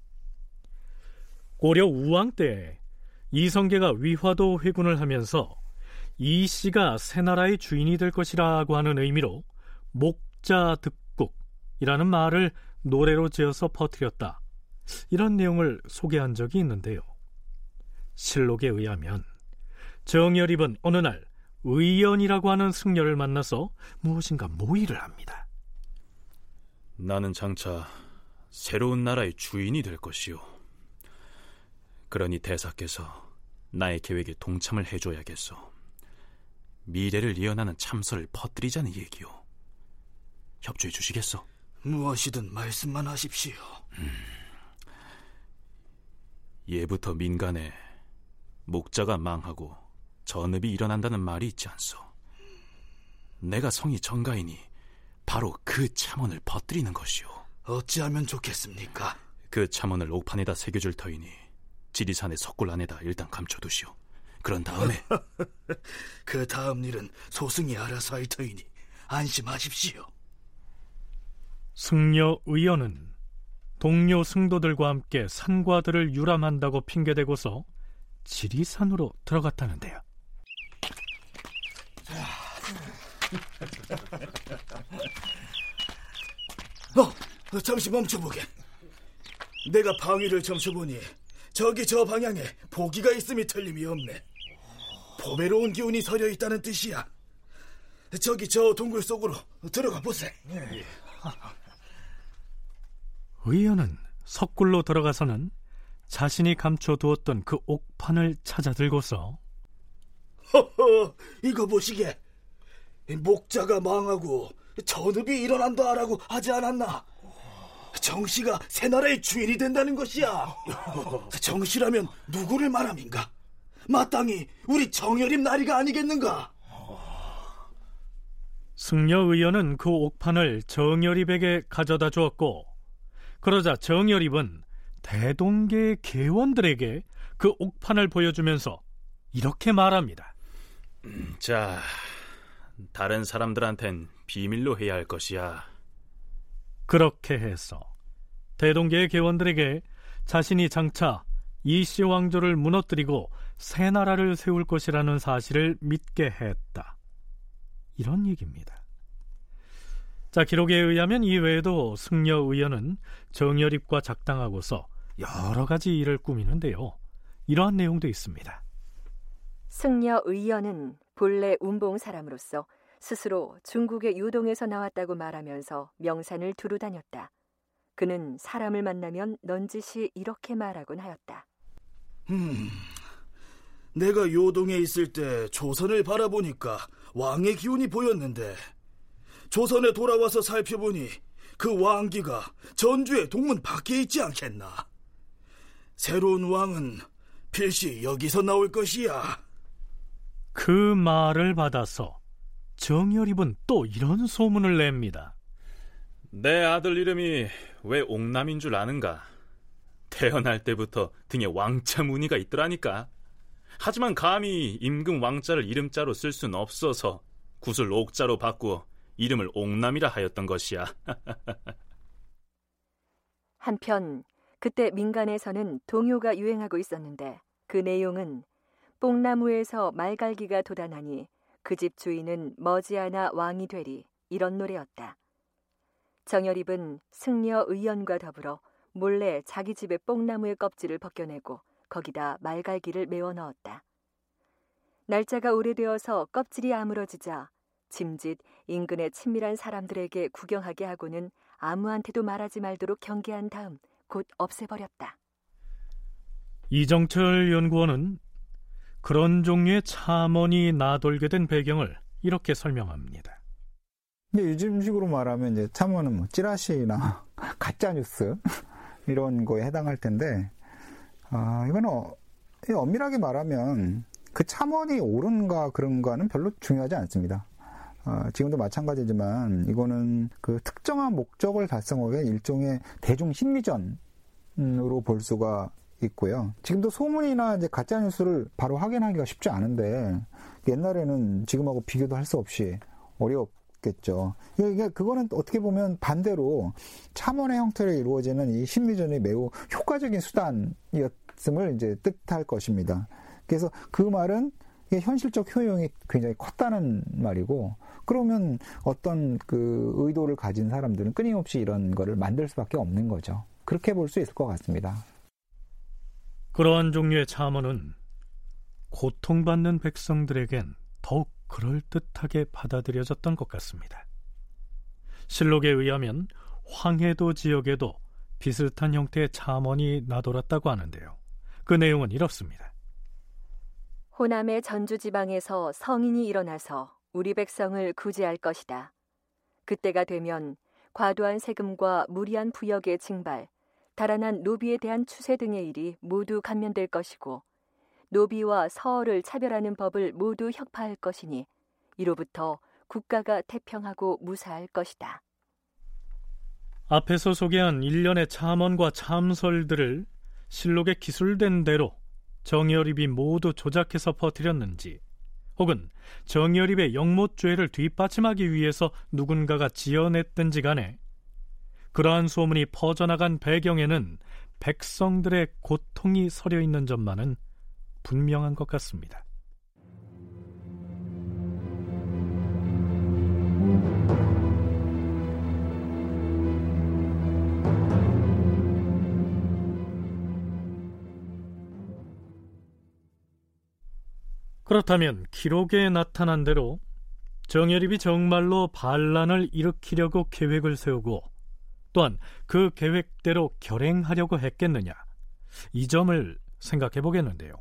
고려 우왕 때 이성계가 위화도 회군을 하면서 이 씨가 새 나라의 주인이 될 것이라고 하는 의미로 목자 득국이라는 말을 노래로 지어서 퍼뜨렸다. 이런 내용을 소개한 적이 있는데요. 실록에 의하면 정열입은 어느 날 의연이라고 하는 승려를 만나서 무엇인가 모의를 합니다. 나는 장차 새로운 나라의 주인이 될 것이오. 그러니 대사께서 나의 계획에 동참을 해줘야겠소. 미래를 예언하는 참설을 퍼뜨리자는 얘기요. 협조해 주시겠소? 무엇이든 말씀만 하십시오. 음. 예부터 민간에 목자가 망하고 전읍이 일어난다는 말이 있지 않소. 내가 성이 정가이니 바로 그 참언을 퍼뜨리는 것이오. 어찌하면 좋겠습니까? 그 참언을 옥판에다 새겨줄 터이니 지리산의 석굴 안에다 일단 감춰두시오. 그런 다음에 그 다음 일은 소승이 알아서 할 터이니 안심하십시오. 승려 의원은 동료 승도들과 함께 산과들을 유람한다고 핑계대고서 지리산으로 들어갔다는데요. 어, 어, 잠시 멈춰보게. 내가 방위를 점쳐보니 저기 저 방향에 보기가 있음이 틀림이 없네. 보배로운 기운이 서려 있다는 뜻이야. 저기 저 동굴 속으로 들어가 보세. 의연은 석굴로 들어가서는 자신이 감춰두었던 그 옥판을 찾아 들고서 허허, 이거 보시게. 목자가 망하고 전읍이 일어난다라고 하지 않았나? 정씨가 새 나라의 주인이 된다는 것이야. 정씨라면 누구를 말함인가? 마땅히 우리 정열임 나리가 아니겠는가? 승려 의원은 그 옥판을 정열입에게 가져다 주었고 그러자 정열입은 대동계의 계원들에게 그 옥판을 보여주면서 이렇게 말합니다. 자, 다른 사람들한텐 비밀로 해야 할 것이야. 그렇게 해서 대동계의 계원들에게 자신이 장차 이씨 왕조를 무너뜨리고 새 나라를 세울 것이라는 사실을 믿게 했다. 이런 얘기입니다. 자, 기록에 의하면 이 외에도 승려 의원은 정열입과 작당하고서 여러 가지 일을 꾸미는데요. 이러한 내용도 있습니다. 승려 의연은 본래 운봉 사람으로서 스스로 중국의 유동에서 나왔다고 말하면서 명산을 두루 다녔다. 그는 사람을 만나면 넌지시 이렇게 말하곤 하였다. 음, 내가 요동에 있을 때 조선을 바라보니까 왕의 기운이 보였는데 조선에 돌아와서 살펴보니 그 왕기가 전주의 동문 밖에 있지 않겠나. 새로운 왕은 필시 여기서 나올 것이야. 그 말을 받아서 정열입은 또 이런 소문을 냅니다. 내 아들 이름이 왜 옥남인 줄 아는가? 태어날 때부터 등에 왕자 무늬가 있더라니까. 하지만 감히 임금 왕자를 이름자로 쓸 수는 없어서 구슬 옥자로 바꾸어 이름을 옥남이라 하였던 것이야. 한편 그때 민간에서는 동요가 유행하고 있었는데 그 내용은 뽕나무에서 말갈기가 돋아나니 그 집 주인은 머지않아 왕이 되리 이런 노래였다. 정열입은 승려 의연과 더불어 몰래 자기 집의 뽕나무의 껍질을 벗겨내고 거기다 말갈기를 메워 넣었다. 날짜가 오래되어서 껍질이 아물어지자 짐짓 인근의 친밀한 사람들에게 구경하게 하고는 아무한테도 말하지 말도록 경계한 다음 곧 없애버렸다. 이정철 연구원은 그런 종류의 참언이 나돌게 된 배경을 이렇게 설명합니다. 이제 요즘식으로 말하면 이제 참언은 뭐 찌라시나 가짜 뉴스 이런 거에 해당할 텐데 아, 이거는 어, 엄밀하게 말하면 그 참언이 옳은가 그런가는 별로 중요하지 않습니다. 어, 지금도 마찬가지지만 이거는 그 특정한 목적을 달성하기 위한 일종의 대중 심리전으로 볼 수가 있고요. 지금도 소문이나 이제 가짜 뉴스를 바로 확인하기가 쉽지 않은데 옛날에는 지금하고 비교도 할 수 없이 어렵겠죠. 이게 그거는 어떻게 보면 반대로 참원의 형태로 이루어지는 이 심리전이 매우 효과적인 수단이었음을 이제 뜻할 것입니다. 그래서 그 말은 현실적 효용이 굉장히 컸다는 말이고 그러면 어떤 그 의도를 가진 사람들은 끊임없이 이런 거를 만들 수밖에 없는 거죠. 그렇게 볼 수 있을 것 같습니다. 그러한 종류의 참언은 고통받는 백성들에겐 더욱 그럴듯하게 받아들여졌던 것 같습니다. 실록에 의하면 황해도 지역에도 비슷한 형태의 참언이 나돌았다고 하는데요. 그 내용은 이렇습니다. 호남의 전주 지방에서 성인이 일어나서 우리 백성을 구제할 것이다. 그때가 되면 과도한 세금과 무리한 부역의 징발, 달아난 노비에 대한 추세 등의 일이 모두 감면될 것이고 노비와 서어를 차별하는 법을 모두 혁파할 것이니 이로부터 국가가 태평하고 무사할 것이다. 앞에서 소개한 일련의 참언과 참설들을 실록에 기술된 대로 정여립이 모두 조작해서 퍼뜨렸는지 혹은 정여립의 영모죄를 뒷받침하기 위해서 누군가가 지어냈든지 간에 그러한 소문이 퍼져나간 배경에는 백성들의 고통이 서려 있는 점만은 분명한 것 같습니다. 그렇다면 기록에 나타난 대로 정예립이 정말로 반란을 일으키려고 계획을 세우고 또한 그 계획대로 결행하려고 했겠느냐 이 점을 생각해 보겠는데요.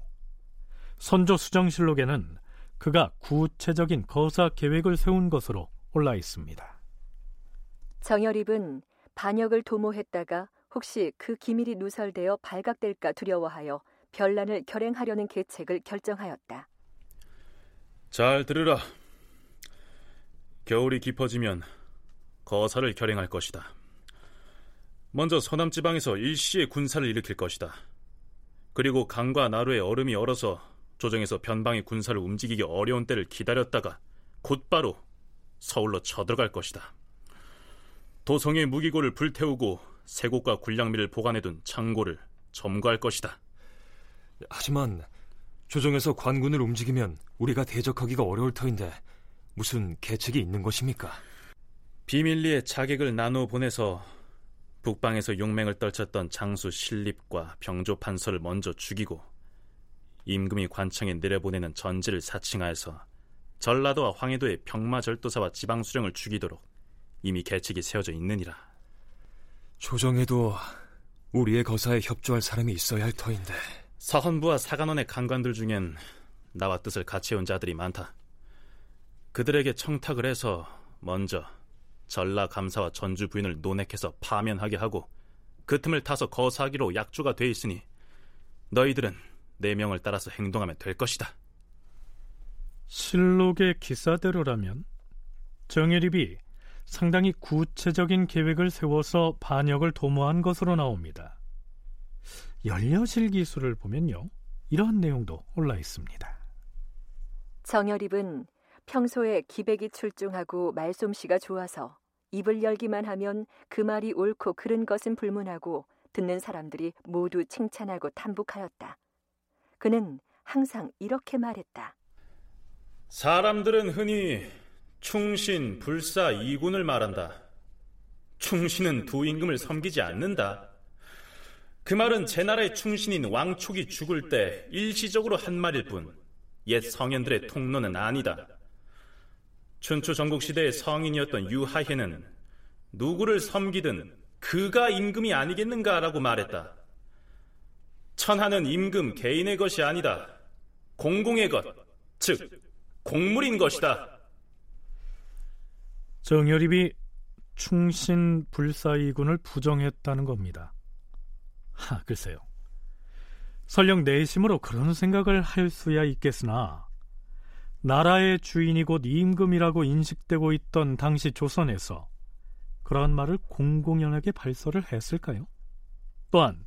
선조 수정실록에는 그가 구체적인 거사 계획을 세운 것으로 올라 있습니다. 정열입은 반역을 도모했다가 혹시 그 기밀이 누설되어 발각될까 두려워하여 별난을 결행하려는 계책을 결정하였다. 잘 들으라. 겨울이 깊어지면 거사를 결행할 것이다. 먼저 서남 지방에서 일시에 군사를 일으킬 것이다. 그리고 강과 나루의 얼음이 얼어서 조정에서 변방의 군사를 움직이기 어려운 때를 기다렸다가 곧바로 서울로 쳐들어갈 것이다. 도성의 무기고를 불태우고 세곡과 군량미를 보관해둔 창고를 점거할 것이다. 하지만 조정에서 관군을 움직이면 우리가 대적하기가 어려울 터인데 무슨 계책이 있는 것입니까? 비밀리에 자객을 나누어 보내서 북방에서 용맹을 떨쳤던 장수 신립과 병조 판서를 먼저 죽이고 임금이 관청에 내려보내는 전지를 사칭하여서 전라도와 황해도의 병마 절도사와 지방 수령을 죽이도록 이미 계책이 세워져 있느니라. 조정에도 우리의 거사에 협조할 사람이 있어야 할 터인데. 사헌부와 사관원의 간관들 중엔 나와 뜻을 같이 해온 자들이 많다. 그들에게 청탁을 해서 먼저 전라 감사와 전주 부인을 논핵해서 파면하게 하고 그 틈을 타서 거사하기로 약조가 돼 있으니 너희들은 내 명을 따라서 행동하면 될 것이다. 실록의 기사대로라면 정예립이 상당히 구체적인 계획을 세워서 반역을 도모한 것으로 나옵니다. 연려실 기술을 보면요. 이런 내용도 올라 있습니다. 정열입은 평소에 기백이 출중하고 말솜씨가 좋아서 입을 열기만 하면 그 말이 옳고 그른 것은 불문하고 듣는 사람들이 모두 칭찬하고 탐복하였다. 그는 항상 이렇게 말했다. 사람들은 흔히 충신, 불사, 이군을 말한다. 충신은 두 임금을 섬기지 않는다. 그 말은 제 나라의 충신인 왕촉이 죽을 때 일시적으로 한 말일 뿐, 옛 성현들의 통로는 아니다. 춘추 전국 시대의 성인이었던 유하해는 누구를 섬기든 그가 임금이 아니겠는가라고 말했다. 천하는 임금 개인의 것이 아니다. 공공의 것, 즉 공물인 것이다. 정열입이 충신 불사이군을 부정했다는 겁니다. 하, 글쎄요. 설령 내심으로 그런 생각을 할 수야 있겠으나 나라의 주인이 곧 임금이라고 인식되고 있던 당시 조선에서 그러한 말을 공공연하게 발설을 했을까요? 또한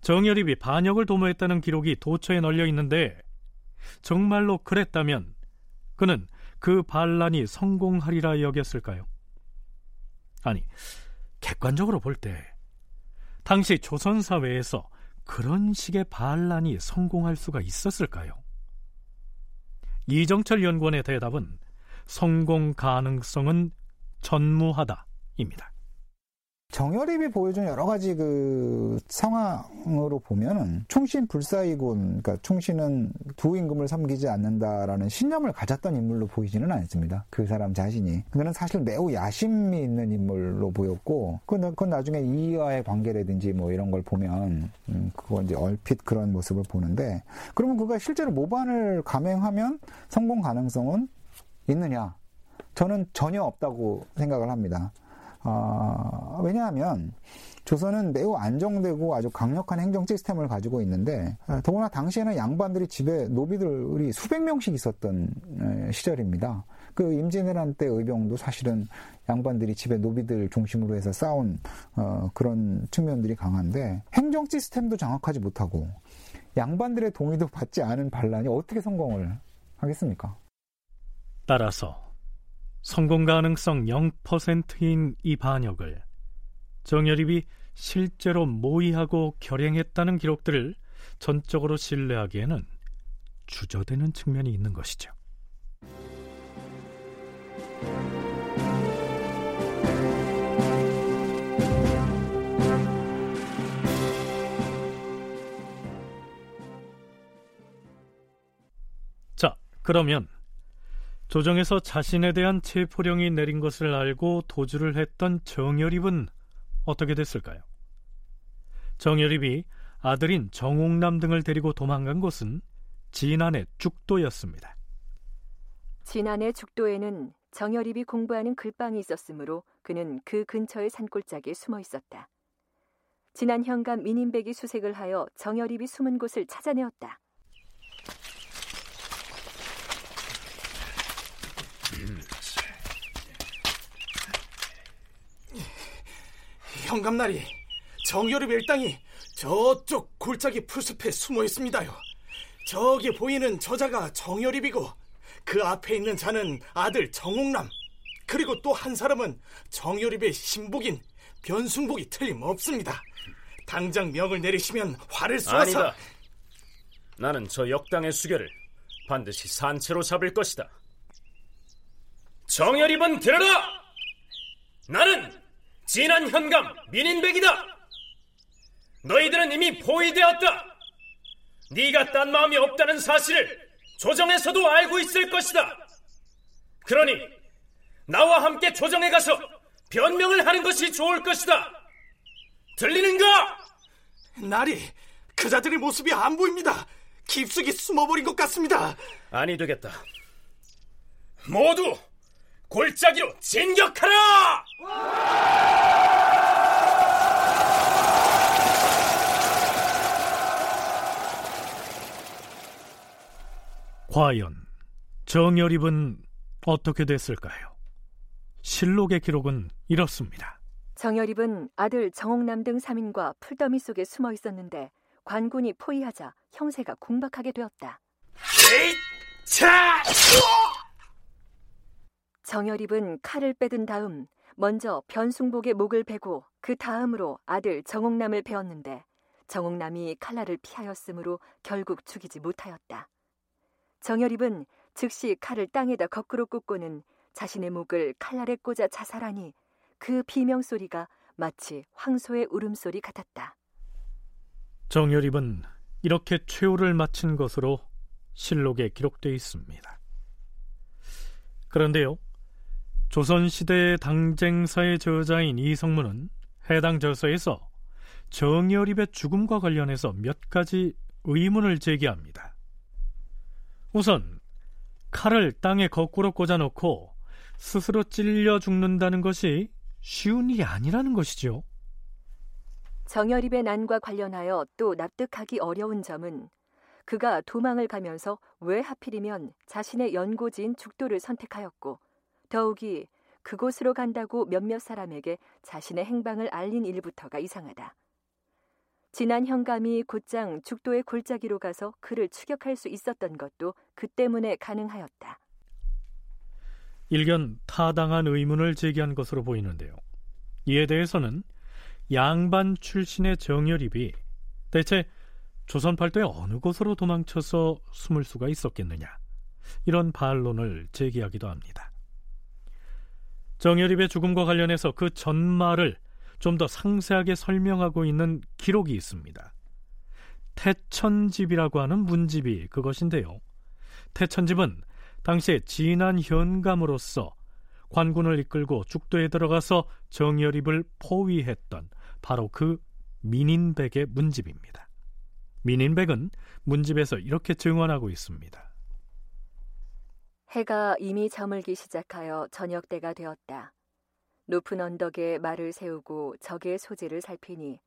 정열입이 반역을 도모했다는 기록이 도처에 널려 있는데 정말로 그랬다면 그는 그 반란이 성공하리라 여겼을까요? 아니, 객관적으로 볼 때 당시 조선 사회에서 그런 식의 반란이 성공할 수가 있었을까요? 이정철 연구원의 대답은 성공 가능성은 전무하다입니다. 정열입이 보여준 여러 가지 그 상황으로 보면은 충신 불사이군, 그러니까 충신은 두 임금을 섬기지 않는다라는 신념을 가졌던 인물로 보이지는 않습니다. 그 사람 자신이. 그는 사실 매우 야심이 있는 인물로 보였고, 그건, 그건 나중에 이와의 관계라든지 뭐 이런 걸 보면, 음, 그거 이제 얼핏 그런 모습을 보는데, 그러면 그가 실제로 모반을 감행하면 성공 가능성은 있느냐? 저는 전혀 없다고 생각을 합니다. 어, 왜냐하면 조선은 매우 안정되고 아주 강력한 행정 시스템을 가지고 있는데 어, 더구나 당시에는 양반들이 집에 노비들이 수백 명씩 있었던 시절입니다. 그 임진왜란 때 의병도 사실은 양반들이 집에 노비들 중심으로 해서 싸운 어, 그런 측면들이 강한데 행정 시스템도 정확하지 못하고 양반들의 동의도 받지 않은 반란이 어떻게 성공을 하겠습니까? 따라서 성공 가능성 0%인 이 반역을 정열입이 실제로 모의하고 결행했다는 기록들을 전적으로 신뢰하기에는 주저되는 측면이 있는 것이죠. 자, 그러면 조정에서 자신에 대한 체포령이 내린 것을 알고 도주를 했던 정열입은 어떻게 됐을까요? 정열입이 아들인 정옥남 등을 데리고 도망간 곳은 진안의 죽도였습니다. 진안의 죽도에는 정열입이 공부하는 글방이 있었으므로 그는 그 근처의 산골짜기에 숨어 있었다. 진안 현감 민인백이 수색을 하여 정열입이 숨은 곳을 찾아내었다. 현감나리, 정열입 일당이 저쪽 골짜기 풀숲에 숨어 있습니다요. 저기 보이는 저자가 정열입이고 그 앞에 있는 자는 아들 정옥남 그리고 또 한 사람은 정열입의 신복인 변승복이 틀림없습니다. 당장 명을 내리시면 화를 쏘아서. 나는 저 역당의 수결을 반드시 산채로 잡을 것이다. 정열입은 들어라! 나는 진한 현감 민인백이다. 너희들은 이미 포위되었다. 네가 딴 마음이 없다는 사실을 조정에서도 알고 있을 것이다. 그러니 나와 함께 조정에 가서 변명을 하는 것이 좋을 것이다. 들리는가? 나리, 그자들의 모습이 안 보입니다. 깊숙이 숨어버린 것 같습니다. 아니 되겠다. 모두 골짜기로 진격하라! 과연 정열입은 어떻게 됐을까요? 실록의 기록은 이렇습니다. 정열입은 아들 정옥남 등 3인과 풀더미 속에 숨어 있었는데 관군이 포위하자 형세가 궁박하게 되었다. 차! 정열입은 칼을 빼든 다음 먼저 변숭복의 목을 베고 그 다음으로 아들 정옥남을 베었는데 정옥남이 칼날을 피하였으므로 결국 죽이지 못하였다. 정열입은 즉시 칼을 땅에다 거꾸로 꽂고는 자신의 목을 칼날에 꽂아 자살하니 그 비명 소리가 마치 황소의 울음소리 같았다. 정열입은 이렇게 최후를 마친 것으로 실록에 기록되어 있습니다. 그런데요, 조선시대의 당쟁사의 저자인 이성문은 해당 저서에서 정열입의 죽음과 관련해서 몇 가지 의문을 제기합니다. 우선 칼을 땅에 거꾸로 꽂아놓고 스스로 찔려 죽는다는 것이 쉬운 일이 아니라는 것이죠. 정열입의 난과 관련하여 또 납득하기 어려운 점은 그가 도망을 가면서 왜 하필이면 자신의 연고지인 죽도를 선택하였고 더욱이 그곳으로 간다고 몇몇 사람에게 자신의 행방을 알린 일부터가 이상하다. 지난 현감이 곧장 죽도의 골짜기로 가서 그를 추격할 수 있었던 것도 그 때문에 가능하였다. 일견 타당한 의문을 제기한 것으로 보이는데요. 이에 대해서는 양반 출신의 정열입이 대체 조선 팔도의 어느 곳으로 도망쳐서 숨을 수가 있었겠느냐 이런 반론을 제기하기도 합니다. 정열입의 죽음과 관련해서 그 전말을 좀 더 상세하게 설명하고 있는 기록이 있습니다. 태천집이라고 하는 문집이 그것인데요. 태천집은 당시에 진한 현감으로서 관군을 이끌고 죽도에 들어가서 정열입을 포위했던 바로 그 민인백의 문집입니다. 민인백은 문집에서 이렇게 증언하고 있습니다. 해가 이미 저물기 시작하여 저녁 때가 되었다. 높은 언덕에 말을 세우고 적의 소재를 살피니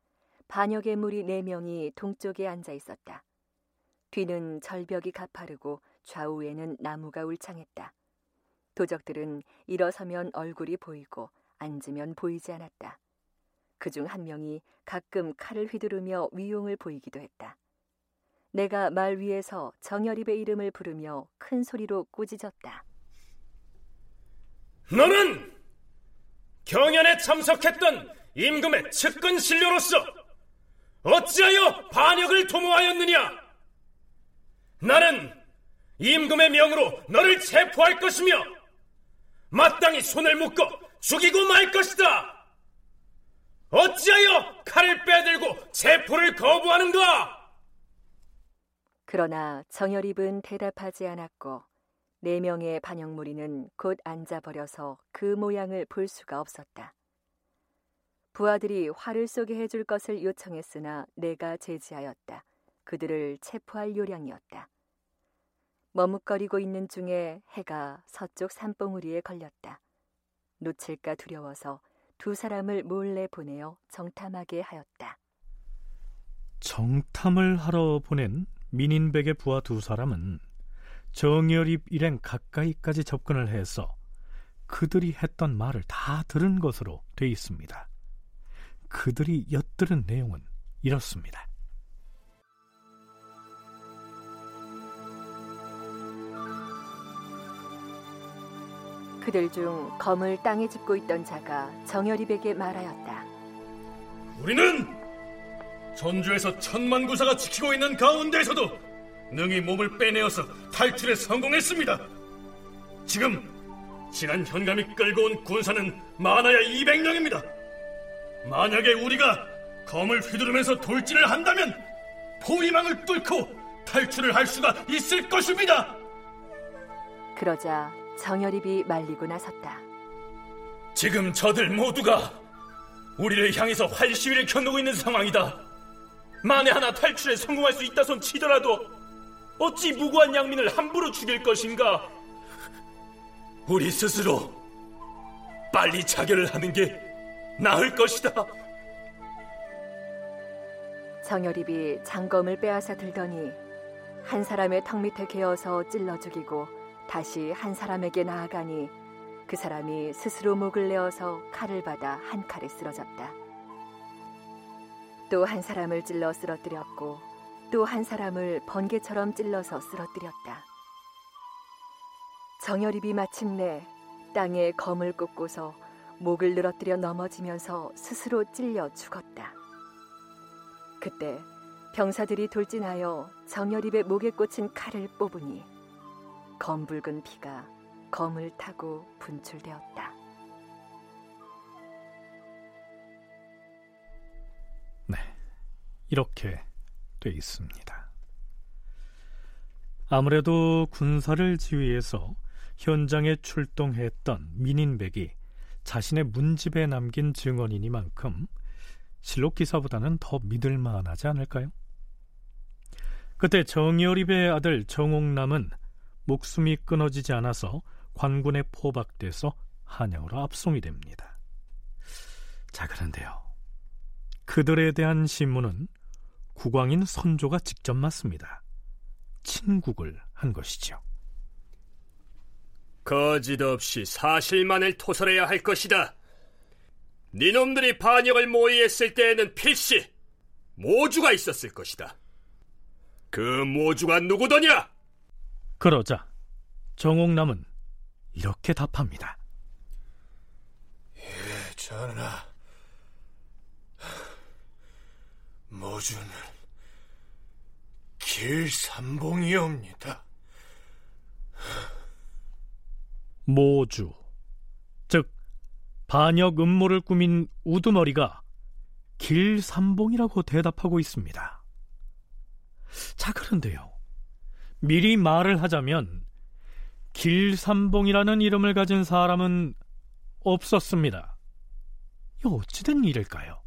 반역의 무리 네 명이 동쪽에 앉아 있었다. 뒤는 절벽이 가파르고 좌우에는 나무가 울창했다. 도적들은 일어서면 얼굴이 보이고 앉으면 보이지 않았다. 그중 한 명이 가끔 칼을 휘두르며 위용을 보이기도 했다. 내가 말 위에서 정열입의 이름을 부르며 큰 소리로 꾸짖었다. 너는 경연에 참석했던 임금의 측근 신료로서 어찌하여 반역을 도모하였느냐? 나는 임금의 명으로 너를 체포할 것이며 마땅히 손을 묶어 죽이고 말 것이다. 어찌하여 칼을 빼들고 체포를 거부하는가? 그러나 정열입은 대답하지 않았고 네 명의 반영무리는 곧 앉아버려서 그 모양을 볼 수가 없었다. 부하들이 화를 쏘게 해줄 것을 요청했으나 내가 제지하였다. 그들을 체포할 요량이었다. 머뭇거리고 있는 중에 해가 서쪽 산봉우리에 걸렸다. 놓칠까 두려워서 두 사람을 몰래 보내어 정탐하게 하였다. 정탐을 하러 보낸 민인백의 부하 두 사람은 정열입 일행 가까이까지 접근을 해서 그들이 했던 말을 다 들은 것으로 돼 있습니다. 그들이 엿들은 내용은 이렇습니다. 그들 중 검을 땅에 짚고 있던 자가 정열입에게 말하였다. 우리는 전주에서 천만 구사가 지키고 있는 가운데에서도 능히 몸을 빼내어서 탈출에 성공했습니다. 지금 지난 현감이 끌고 온 군사는 많아야 200명입니다. 만약에 우리가 검을 휘두르면서 돌진을 한다면 포위망을 뚫고 탈출을 할 수가 있을 것입니다. 그러자 정열입이 말리고 나섰다. 지금 저들 모두가 우리를 향해서 활시위를 켜놓고 있는 상황이다. 만에 하나 탈출에 성공할 수 있다 손 치더라도 어찌 무고한 양민을 함부로 죽일 것인가? 우리 스스로 빨리 자결을 하는 게 나을 것이다. 정열입이 장검을 빼앗아 들더니 한 사람의 턱 밑에 개어서 찔러 죽이고 다시 한 사람에게 나아가니 그 사람이 스스로 목을 내어서 칼을 받아 한 칼에 쓰러졌다. 또 한 사람을 찔러 쓰러뜨렸고 또 한 사람을 번개처럼 찔러서 쓰러뜨렸다. 정열입이 마침내 땅에 검을 꽂고서 목을 늘어뜨려 넘어지면서 스스로 찔려 죽었다. 그때 병사들이 돌진하여 정열입의 목에 꽂힌 칼을 뽑으니 검붉은 피가 검을 타고 분출되었다. 이렇게 돼 있습니다. 아무래도 군사를 지휘해서 현장에 출동했던 민인백이 자신의 문집에 남긴 증언이니만큼 실록 기사보다는 더 믿을 만하지 않을까요? 그때 정여립의 아들 정옥남은 목숨이 끊어지지 않아서 관군에 포박돼서 한양으로 압송이 됩니다. 자, 그런데요. 그들에 대한 신문은 국왕인 선조가 직접 맞습니다. 친국을 한 것이죠. 거짓 없이 사실만을 토설해야 할 것이다. 니놈들이 반역을 모의했을 때에는 필시 모주가 있었을 것이다. 그 모주가 누구더냐? 그러자 정옥남은 이렇게 답합니다. 예, 전하. 모주는 길삼봉이옵니다. 모주, 즉 반역 음모를 꾸민 우두머리가 길삼봉이라고 대답하고 있습니다. 자, 그런데요. 미리 말을 하자면 길삼봉이라는 이름을 가진 사람은 없었습니다. 이 어찌된 일일까요?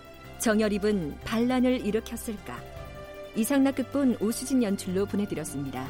정열입은 반란을 일으켰을까 이상락 극본 오수진 연출로 보내드렸습니다.